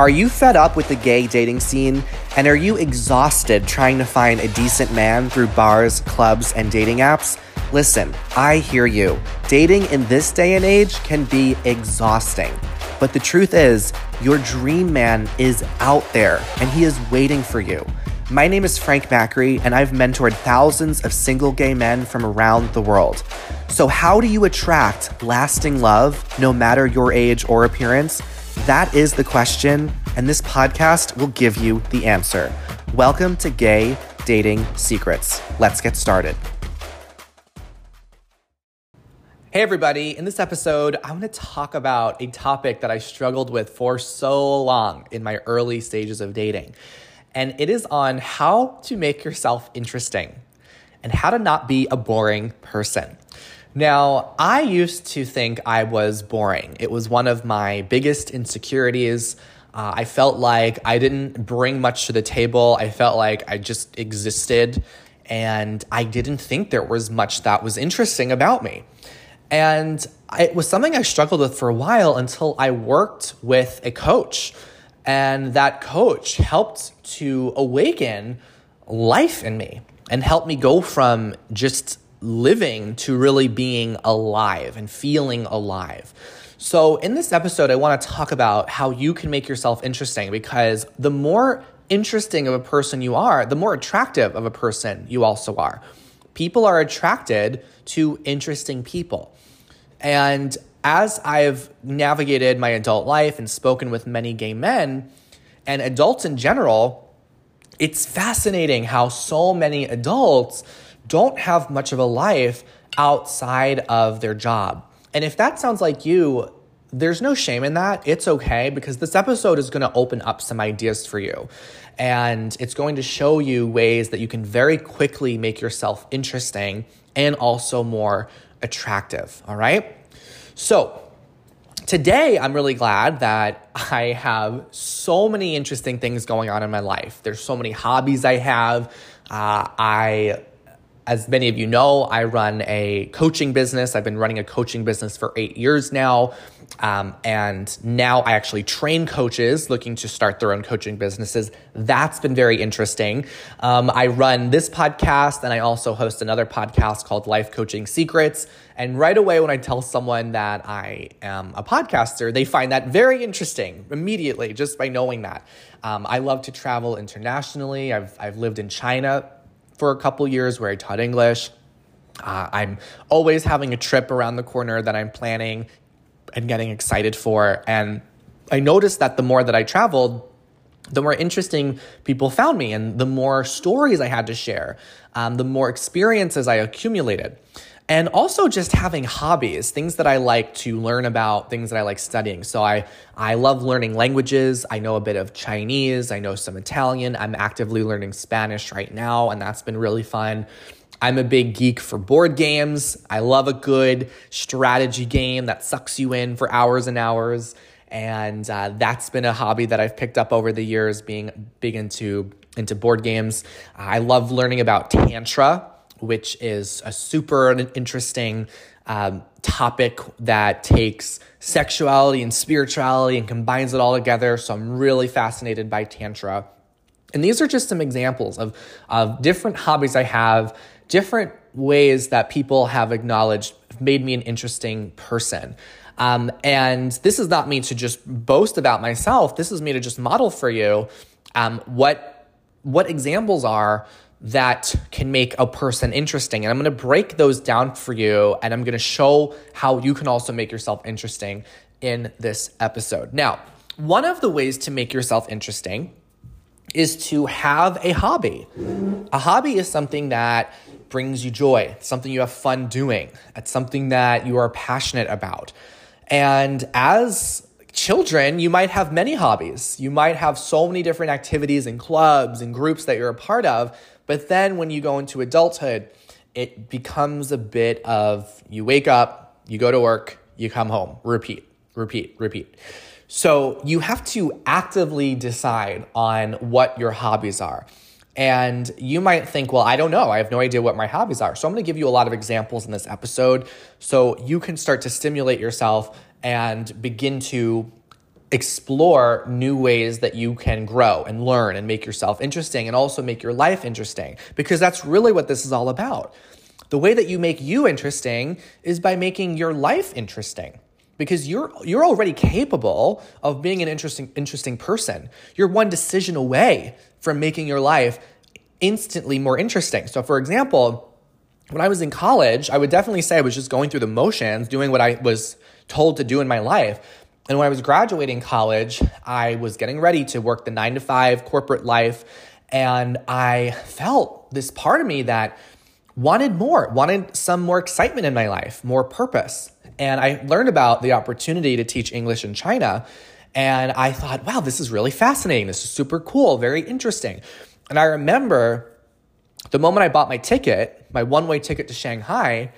Are you fed up with the gay dating scene? And are you exhausted trying to find a decent man through bars, clubs, and dating apps? Listen, I hear you. Dating in this day and age can be exhausting. But the truth is, your dream man is out there and he is waiting for you. My name is Frank Macri, and I've mentored thousands of single gay men from around the world. So, how do you attract lasting love no matter your age or appearance? That is the question, and this podcast will give you the answer. Welcome to Gay Dating Secrets. Let's get started. Hey, everybody. In this episode, I want to talk about a topic that I struggled with for so long in my early stages of dating. And it is on how to make yourself interesting and how to not be a boring person. Now, I used to think I was boring. It was one of my biggest insecurities. Uh, I felt like I didn't bring much to the table. I felt like I just existed, and I didn't think there was much that was interesting about me. And it was something I struggled with for a while until I worked with a coach. And that coach helped to awaken life in me and help me go from just living to really being alive and feeling alive. So, in this episode, I want to talk about how you can make yourself interesting because the more interesting of a person you are, the more attractive of a person you also are. People are attracted to interesting people. And as I've navigated my adult life and spoken with many gay men and adults in general, it's fascinating how so many adults don't have much of a life outside of their job. And if that sounds like you, there's no shame in that. It's okay because this episode is going to open up some ideas for you. And it's going to show you ways that you can very quickly make yourself interesting and also more attractive. All right. So, today I'm really glad that I have so many interesting things going on in my life. There's so many hobbies I have. Uh, I as many of you know, I run a coaching business. I've been running a coaching business for eight years now. Um, and now I actually train coaches looking to start their own coaching businesses. That's been very interesting. Um, I run this podcast and I also host another podcast called Life Coaching Secrets. And right away, when I tell someone that I am a podcaster, they find that very interesting immediately just by knowing that. Um, I love to travel internationally. I've, I've lived in China for a couple years where I taught English. Uh, I'm always having a trip around the corner that I'm planning and getting excited for. And I noticed that the more that I traveled, the more interesting people found me and the more stories I had to share, um, the more experiences I accumulated and also just having hobbies things that i like to learn about things that i like studying. So i i love learning languages. I know a bit of chinese. I know some italian. I'm actively learning spanish right now and that's been really fun. I'm a big geek for board games. I love a good strategy game that sucks you in for hours and hours. And uh, that's been a hobby that i've picked up over the years being big into into board games. I love learning about tantra which is a super interesting um, topic that takes sexuality and spirituality and combines it all together. So I'm really fascinated by Tantra. And these are just some examples of, of different hobbies I have, different ways that people have acknowledged made me an interesting person. Um, and this is not me to just boast about myself. This is me to just model for you um, what what examples are that can make a person interesting. And I'm to break those down for you and I'm to show how you can also make yourself interesting in this episode. Now, one of the ways to make yourself interesting is to have a hobby. A hobby is something that brings you joy, something you have fun doing, it's something that you are passionate about. And as children, you might have many hobbies. You might have so many different activities and clubs and groups that you're a part of. But then when you go into adulthood, it becomes a bit of you wake up, you go to work, you come home, repeat, repeat, repeat. So you have to actively decide on what your hobbies are. And you might think, well, I don't know. I have no idea what my hobbies are. So I'm going to give you a lot of examples in this episode so you can start to stimulate yourself and begin to explore new ways that you can grow and learn and make yourself interesting and also make your life interesting because that's really what this is all about. The way that you make you interesting is by making your life interesting because you're you're already capable of being an interesting interesting person. You're one decision away from making your life instantly more interesting. So for example, when I was in college, I would definitely say I was just going through the motions, doing what I was told to do in my life. And when I was graduating college, I was getting ready to work the 9 to 5 corporate life and I felt this part of me that wanted more, wanted some more excitement in my life, more purpose. And I learned about the opportunity to teach English in China. And I thought, wow, this is really fascinating. This is super cool, very interesting. And I remember the moment I bought my ticket, my one way ticket to Shanghai,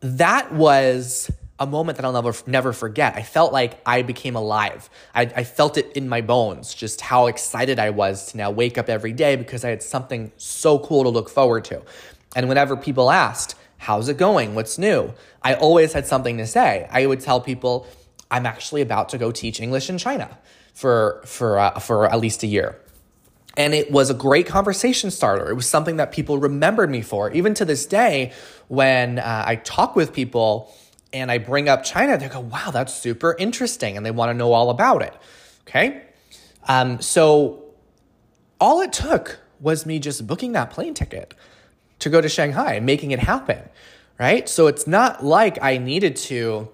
that was a moment that I'll never never forget. I felt like I became alive. I, I, felt it in my bones, just how excited I was to now wake up every day because I had something so cool to look forward to. And whenever people asked, How's it going? What's new? I always had something to say. I would tell people, I'm actually about to go teach English in China for, for, uh, for at least a year. And it was a great conversation starter. It was something that people remembered me for. Even to this day, when uh, I talk with people and I bring up China, they go, wow, that's super interesting. And they want to know all about it. Okay. Um, so all it took was me just booking that plane ticket to go to Shanghai and making it happen, right? So it's not like I needed to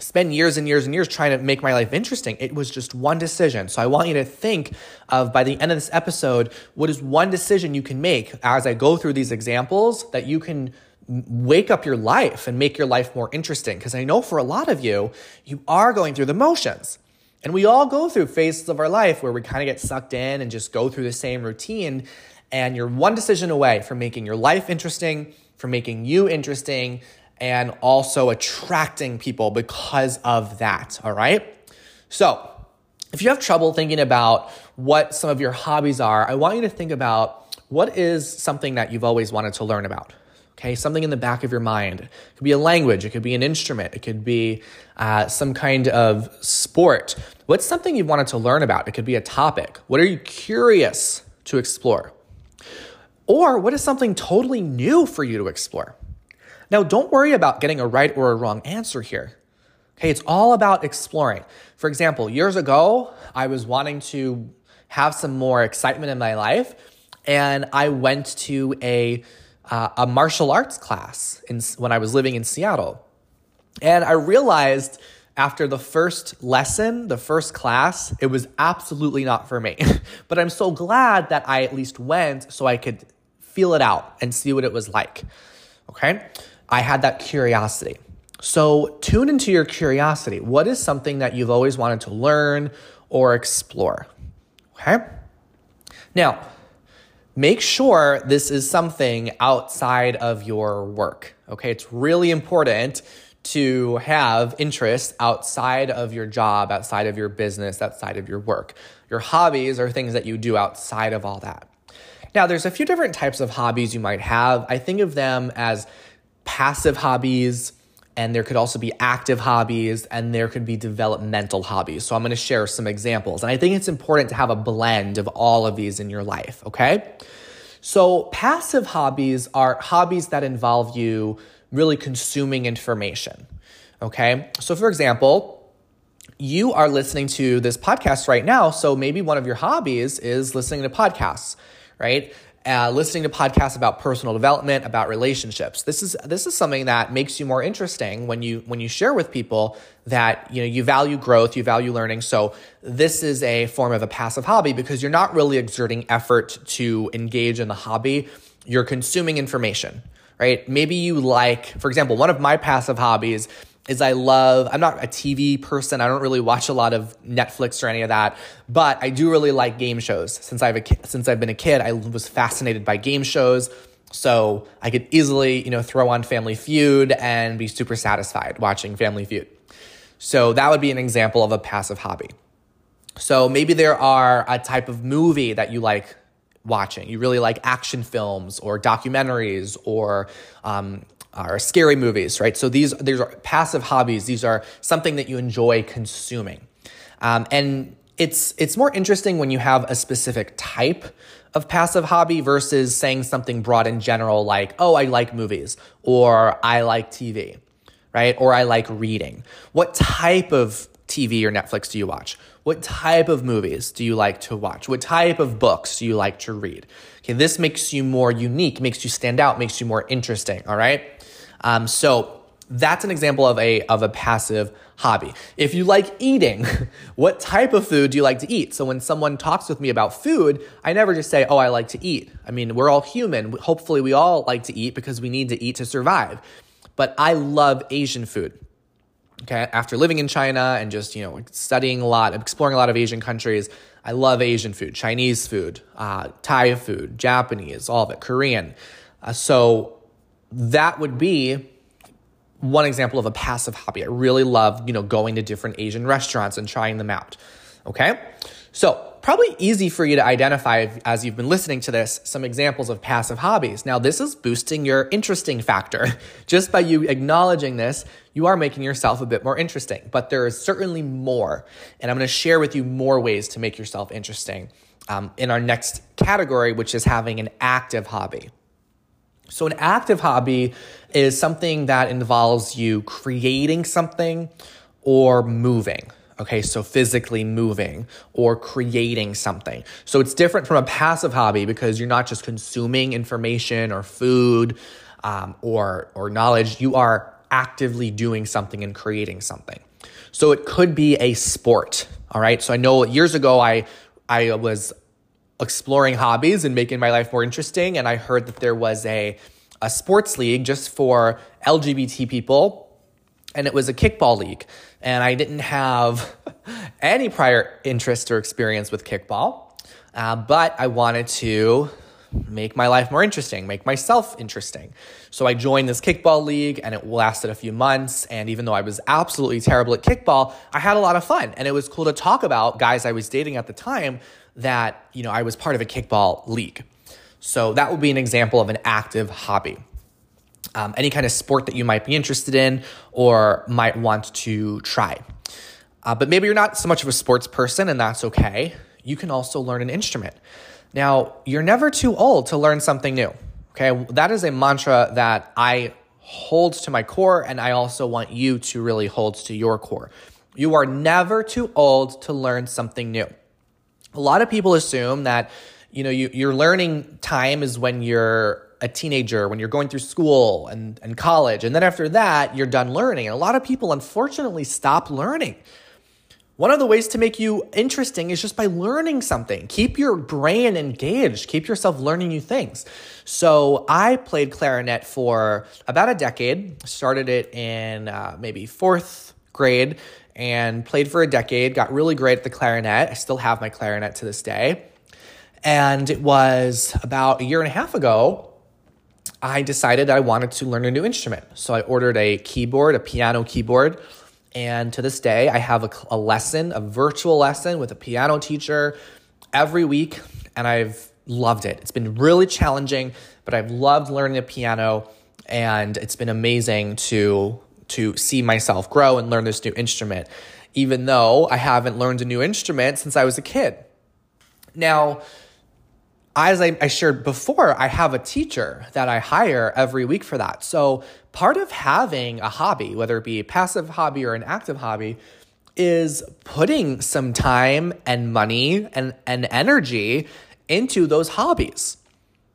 spend years and years and years trying to make my life interesting. It was just one decision. So I want you to think of by the end of this episode, what is one decision you can make as I go through these examples that you can wake up your life and make your life more interesting. Because I know for a lot of you, you are going through the motions. And we all go through phases of our life where we kind of get sucked in and just go through the same routine. And you're one decision away from making your life interesting, from making you interesting, and also attracting people because of that. All right. So, if you have trouble thinking about what some of your hobbies are, I want you to think about what is something that you've always wanted to learn about. Okay, something in the back of your mind. It could be a language, it could be an instrument, it could be uh, some kind of sport. What's something you wanted to learn about? It could be a topic. What are you curious to explore? Or what is something totally new for you to explore? Now, don't worry about getting a right or a wrong answer here. Okay, it's all about exploring. For example, years ago, I was wanting to have some more excitement in my life, and I went to a uh, a martial arts class in, when I was living in Seattle, and I realized after the first lesson, the first class, it was absolutely not for me. but I'm so glad that I at least went so I could feel it out and see what it was like. Okay? I had that curiosity. So tune into your curiosity. What is something that you've always wanted to learn or explore? Okay? Now, make sure this is something outside of your work. Okay? It's really important to have interests outside of your job, outside of your business, outside of your work. Your hobbies are things that you do outside of all that. Now, there's a few different types of hobbies you might have. I think of them as passive hobbies, and there could also be active hobbies, and there could be developmental hobbies. So, I'm gonna share some examples. And I think it's important to have a blend of all of these in your life, okay? So, passive hobbies are hobbies that involve you really consuming information, okay? So, for example, you are listening to this podcast right now. So, maybe one of your hobbies is listening to podcasts right? Uh, listening to podcasts about personal development, about relationships. This is this is something that makes you more interesting when you when you share with people that you know you value growth, you value learning. So this is a form of a passive hobby because you're not really exerting effort to engage in the hobby. You're consuming information, right? Maybe you like, for example, one of my passive hobbies is I love, I'm not a TV person. I don't really watch a lot of Netflix or any of that, but I do really like game shows. Since I've, a, since I've been a kid, I was fascinated by game shows. So I could easily, you know, throw on Family Feud and be super satisfied watching Family Feud. So that would be an example of a passive hobby. So maybe there are a type of movie that you like watching. You really like action films or documentaries or um, are scary movies, right? So these these are passive hobbies. These are something that you enjoy consuming. Um, and it's it's more interesting when you have a specific type of passive hobby versus saying something broad in general like, oh, I like movies or I like TV, right? Or I like reading. What type of TV or Netflix do you watch? What type of movies do you like to watch? What type of books do you like to read? Okay, this makes you more unique, makes you stand out, makes you more interesting, all right? Um, so that's an example of a, of a passive hobby. If you like eating, what type of food do you like to eat? So when someone talks with me about food, I never just say, oh, I like to eat. I mean, we're all human. Hopefully, we all like to eat because we need to eat to survive. But I love Asian food. Okay, after living in China and just, you know, studying a lot, exploring a lot of Asian countries, I love Asian food, Chinese food, uh, Thai food, Japanese, all of it, Korean. Uh, so that would be one example of a passive hobby. I really love, you know, going to different Asian restaurants and trying them out. Okay? So, probably easy for you to identify as you've been listening to this some examples of passive hobbies. Now, this is boosting your interesting factor. Just by you acknowledging this, you are making yourself a bit more interesting, but there is certainly more. And I'm going to share with you more ways to make yourself interesting um, in our next category, which is having an active hobby. So, an active hobby is something that involves you creating something or moving. Okay, so physically moving or creating something. So it's different from a passive hobby because you're not just consuming information or food um, or or knowledge. You are actively doing something and creating something. So it could be a sport. All right. So I know years ago I I was exploring hobbies and making my life more interesting. And I heard that there was a, a sports league just for LGBT people. And it was a kickball league. And I didn't have any prior interest or experience with kickball. Uh, but I wanted to make my life more interesting, make myself interesting. So I joined this kickball league and it lasted a few months. And even though I was absolutely terrible at kickball, I had a lot of fun. And it was cool to talk about guys I was dating at the time that, you know, I was part of a kickball league. So that would be an example of an active hobby. Um, any kind of sport that you might be interested in or might want to try. Uh, but maybe you're not so much of a sports person, and that's okay. You can also learn an instrument. Now, you're never too old to learn something new. Okay, that is a mantra that I hold to my core, and I also want you to really hold to your core. You are never too old to learn something new a lot of people assume that you know you, your learning time is when you're a teenager when you're going through school and, and college. And then after that you're done learning. And a lot of people unfortunately stop learning. One of the ways to make you interesting is just by learning something. Keep your brain engaged, keep yourself learning new things. So, I played clarinet for about a decade, started it in uh, maybe fourth grade, and played for a decade, got really great at the clarinet. I still have my clarinet to this day. And it was about a year and a half ago, I decided I wanted to learn a new instrument. So I ordered a keyboard, a piano keyboard. And to this day, I have a, a lesson, a virtual lesson with a piano teacher every week. And I've loved it. It's been really challenging, but I've loved learning the piano. And it's been amazing to to see myself grow and learn this new instrument, even though I haven't learned a new instrument since I was a kid. Now, as I, I, shared before, I have a teacher that I hire every week for that. So, part of having a hobby, whether it be a passive hobby or an active hobby, is putting some time and money and, and energy into those hobbies.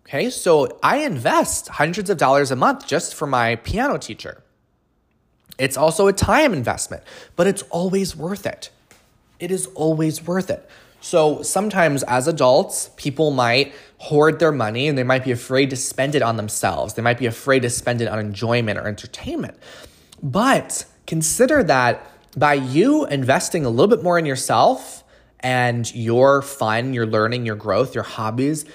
Okay, so I invest hundreds of dollars a month just for my piano teacher. It's also a time investment, but it's always worth it. It is always worth it. So sometimes as adults, people might hoard their money and they might be afraid to spend it on themselves. They might be afraid to spend it on enjoyment or entertainment. But consider that by you investing a little bit more in yourself and your fun, your learning, your growth, your hobbies,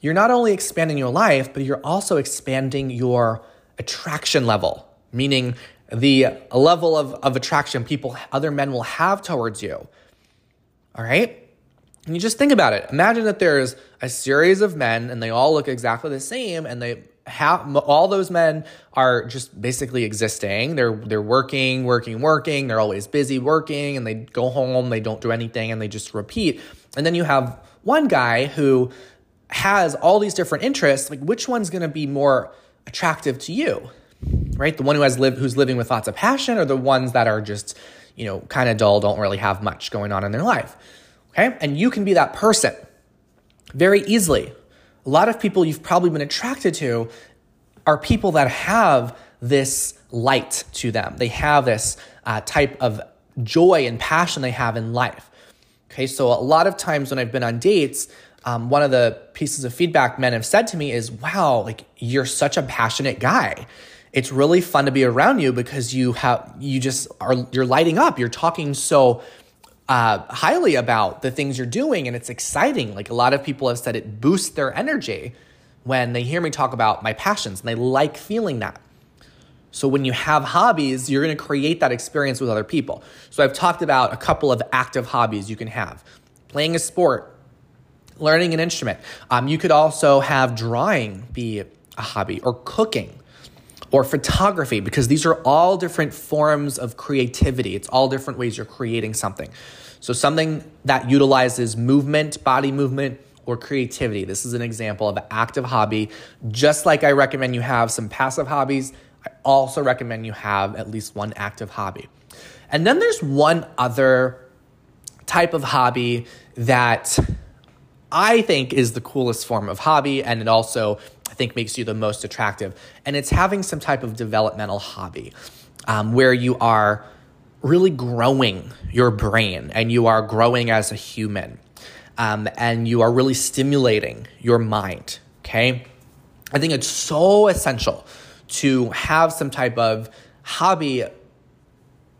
you're not only expanding your life, but you're also expanding your attraction level, meaning the level of, of attraction people, other men will have towards you. All right? And you just think about it. Imagine that there's a series of men and they all look exactly the same and they How, all those men are just basically existing. They're they're working, working, working. They're always busy working, and they go home. They don't do anything, and they just repeat. And then you have one guy who has all these different interests. Like, which one's going to be more attractive to you? Right, the one who has lived, who's living with lots of passion, or the ones that are just, you know, kind of dull, don't really have much going on in their life. Okay, and you can be that person very easily a lot of people you've probably been attracted to are people that have this light to them. They have this uh, type of joy and passion they have in life. Okay, so a lot of times when I've been on dates, um, one of the pieces of feedback men have said to me is, "Wow, like you're such a passionate guy. It's really fun to be around you because you have you just are you're lighting up. You're talking so uh, highly about the things you're doing and it's exciting. Like a lot of people have said it boosts their energy when they hear me talk about my passions and they like feeling that. So when you have hobbies, you're going to create that experience with other people. So I've talked about a couple of active hobbies you can have playing a sport, learning an instrument. Um, you could also have drawing be a hobby or cooking or photography because these are all different forms of creativity. It's all different ways you're creating something. So, something that utilizes movement, body movement, or creativity. This is an example of an active hobby. Just like I recommend you have some passive hobbies, I also recommend you have at least one active hobby. And then there's one other type of hobby that I think is the coolest form of hobby, and it also I think makes you the most attractive. And it's having some type of developmental hobby um, where you are really growing your brain and you are growing as a human um, and you are really stimulating your mind. Okay. I think it's so essential to have some type of hobby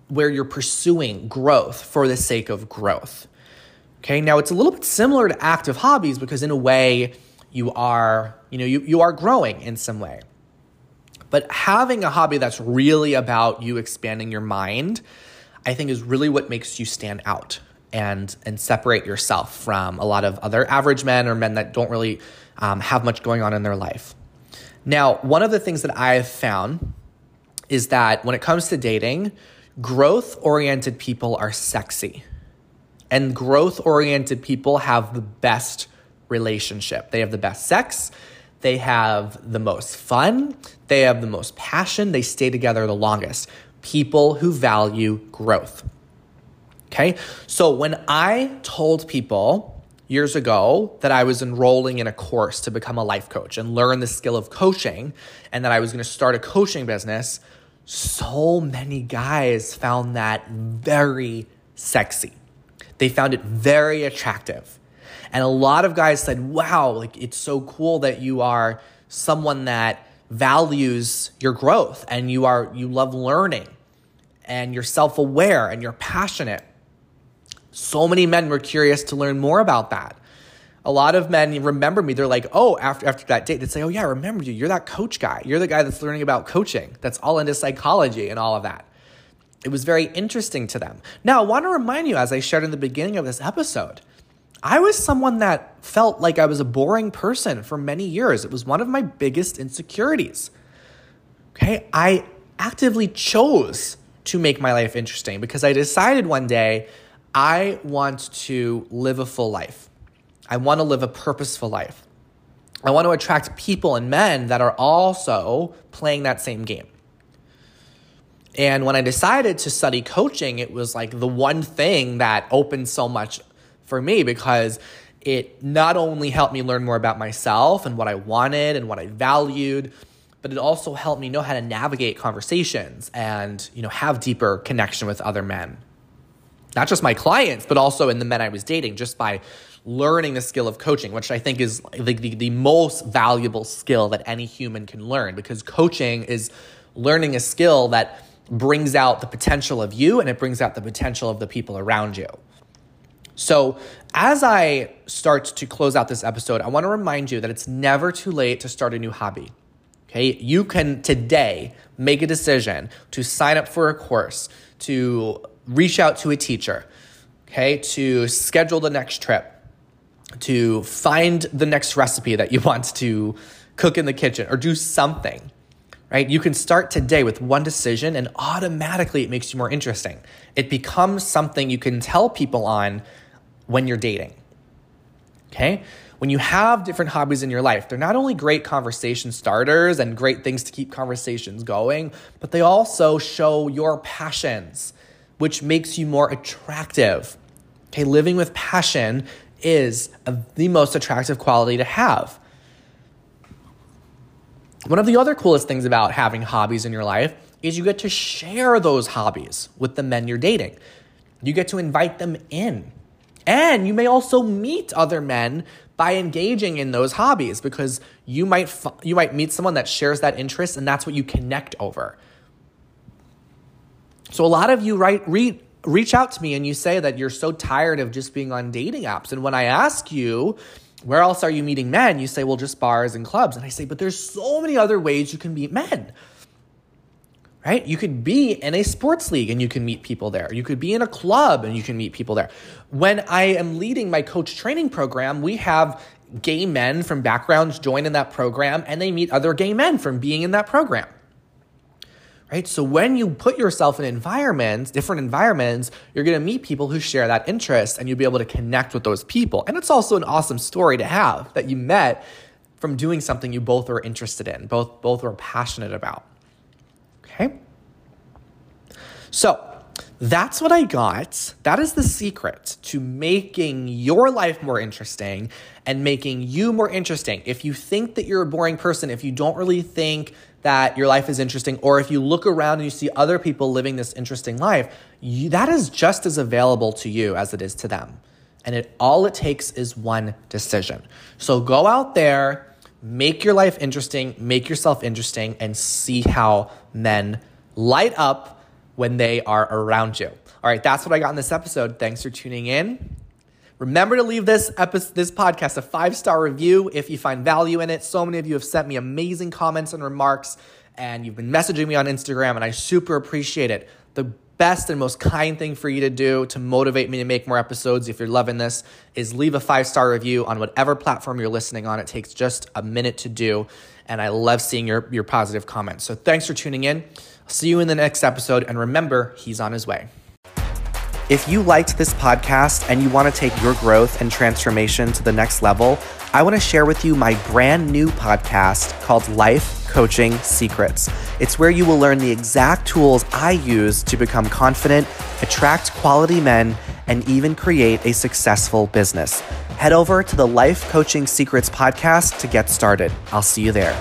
where you're pursuing growth for the sake of growth. Okay, now it's a little bit similar to active hobbies because, in a way, you are, you know, you, you are growing in some way. But having a hobby that's really about you expanding your mind, I think is really what makes you stand out and and separate yourself from a lot of other average men or men that don't really um, have much going on in their life. Now, one of the things that I have found is that when it comes to dating, growth oriented people are sexy. And growth oriented people have the best relationship. They have the best sex, they have the most fun, they have the most passion, they stay together the longest. People who value growth. Okay, so when I told people years ago that I was enrolling in a course to become a life coach and learn the skill of coaching, and that I was going to start a coaching business, so many guys found that very sexy. They found it very attractive. And a lot of guys said, wow, like it's so cool that you are someone that values your growth and you are you love learning and you're self-aware and you're passionate. So many men were curious to learn more about that. A lot of men remember me. They're like, oh, after after that date, they'd say, oh yeah, I remember you. You're that coach guy. You're the guy that's learning about coaching. That's all into psychology and all of that. It was very interesting to them. Now, I want to remind you, as I shared in the beginning of this episode, I was someone that felt like I was a boring person for many years. It was one of my biggest insecurities. Okay, I actively chose to make my life interesting because I decided one day I want to live a full life. I want to live a purposeful life. I want to attract people and men that are also playing that same game. And when I decided to study coaching, it was like the one thing that opened so much for me because it not only helped me learn more about myself and what I wanted and what I valued, but it also helped me know how to navigate conversations and, you know, have deeper connection with other men. Not just my clients, but also in the men I was dating, just by learning the skill of coaching, which I think is the, the, the most valuable skill that any human can learn because coaching is learning a skill that brings out the potential of you and it brings out the potential of the people around you. So, as I start to close out this episode, I want to remind you that it's never too late to start a new hobby. Okay, you can today make a decision to sign up for a course, to reach out to a teacher, okay, to schedule the next trip, to find the next recipe that you want to cook in the kitchen or do something. Right? You can start today with one decision and automatically it makes you more interesting. It becomes something you can tell people on when you're dating. Okay? When you have different hobbies in your life, they're not only great conversation starters and great things to keep conversations going, but they also show your passions, which makes you more attractive. Okay, living with passion is a, the most attractive quality to have. One of the other coolest things about having hobbies in your life is you get to share those hobbies with the men you're dating. You get to invite them in. And you may also meet other men by engaging in those hobbies because you might you might meet someone that shares that interest and that's what you connect over. So a lot of you write reach out to me and you say that you're so tired of just being on dating apps and when I ask you where else are you meeting men? You say, well, just bars and clubs. And I say, but there's so many other ways you can meet men right? You could be in a sports league and you can meet people there. You could be in a club and you can meet people there. When I am leading my coach training program, we have gay men from backgrounds join in that program and they meet other gay men from being in that program. Right? So when you put yourself in environments, different environments, you're going to meet people who share that interest and you'll be able to connect with those people. And it's also an awesome story to have that you met from doing something you both are interested in, both both were passionate about. Okay? So, that's what I got. That is the secret to making your life more interesting and making you more interesting. If you think that you're a boring person, if you don't really think that your life is interesting, or if you look around and you see other people living this interesting life, you, that is just as available to you as it is to them. And it all it takes is one decision. So go out there, make your life interesting, make yourself interesting, and see how men light up when they are around you. All right, that's what I got in this episode. Thanks for tuning in. Remember to leave this episode, this podcast a five star review if you find value in it. So many of you have sent me amazing comments and remarks, and you've been messaging me on Instagram, and I super appreciate it. The best and most kind thing for you to do to motivate me to make more episodes if you're loving this is leave a five star review on whatever platform you're listening on. It takes just a minute to do, and I love seeing your, your positive comments. So thanks for tuning in. I'll see you in the next episode, and remember, he's on his way. If you liked this podcast and you want to take your growth and transformation to the next level, I want to share with you my brand new podcast called Life Coaching Secrets. It's where you will learn the exact tools I use to become confident, attract quality men, and even create a successful business. Head over to the Life Coaching Secrets podcast to get started. I'll see you there.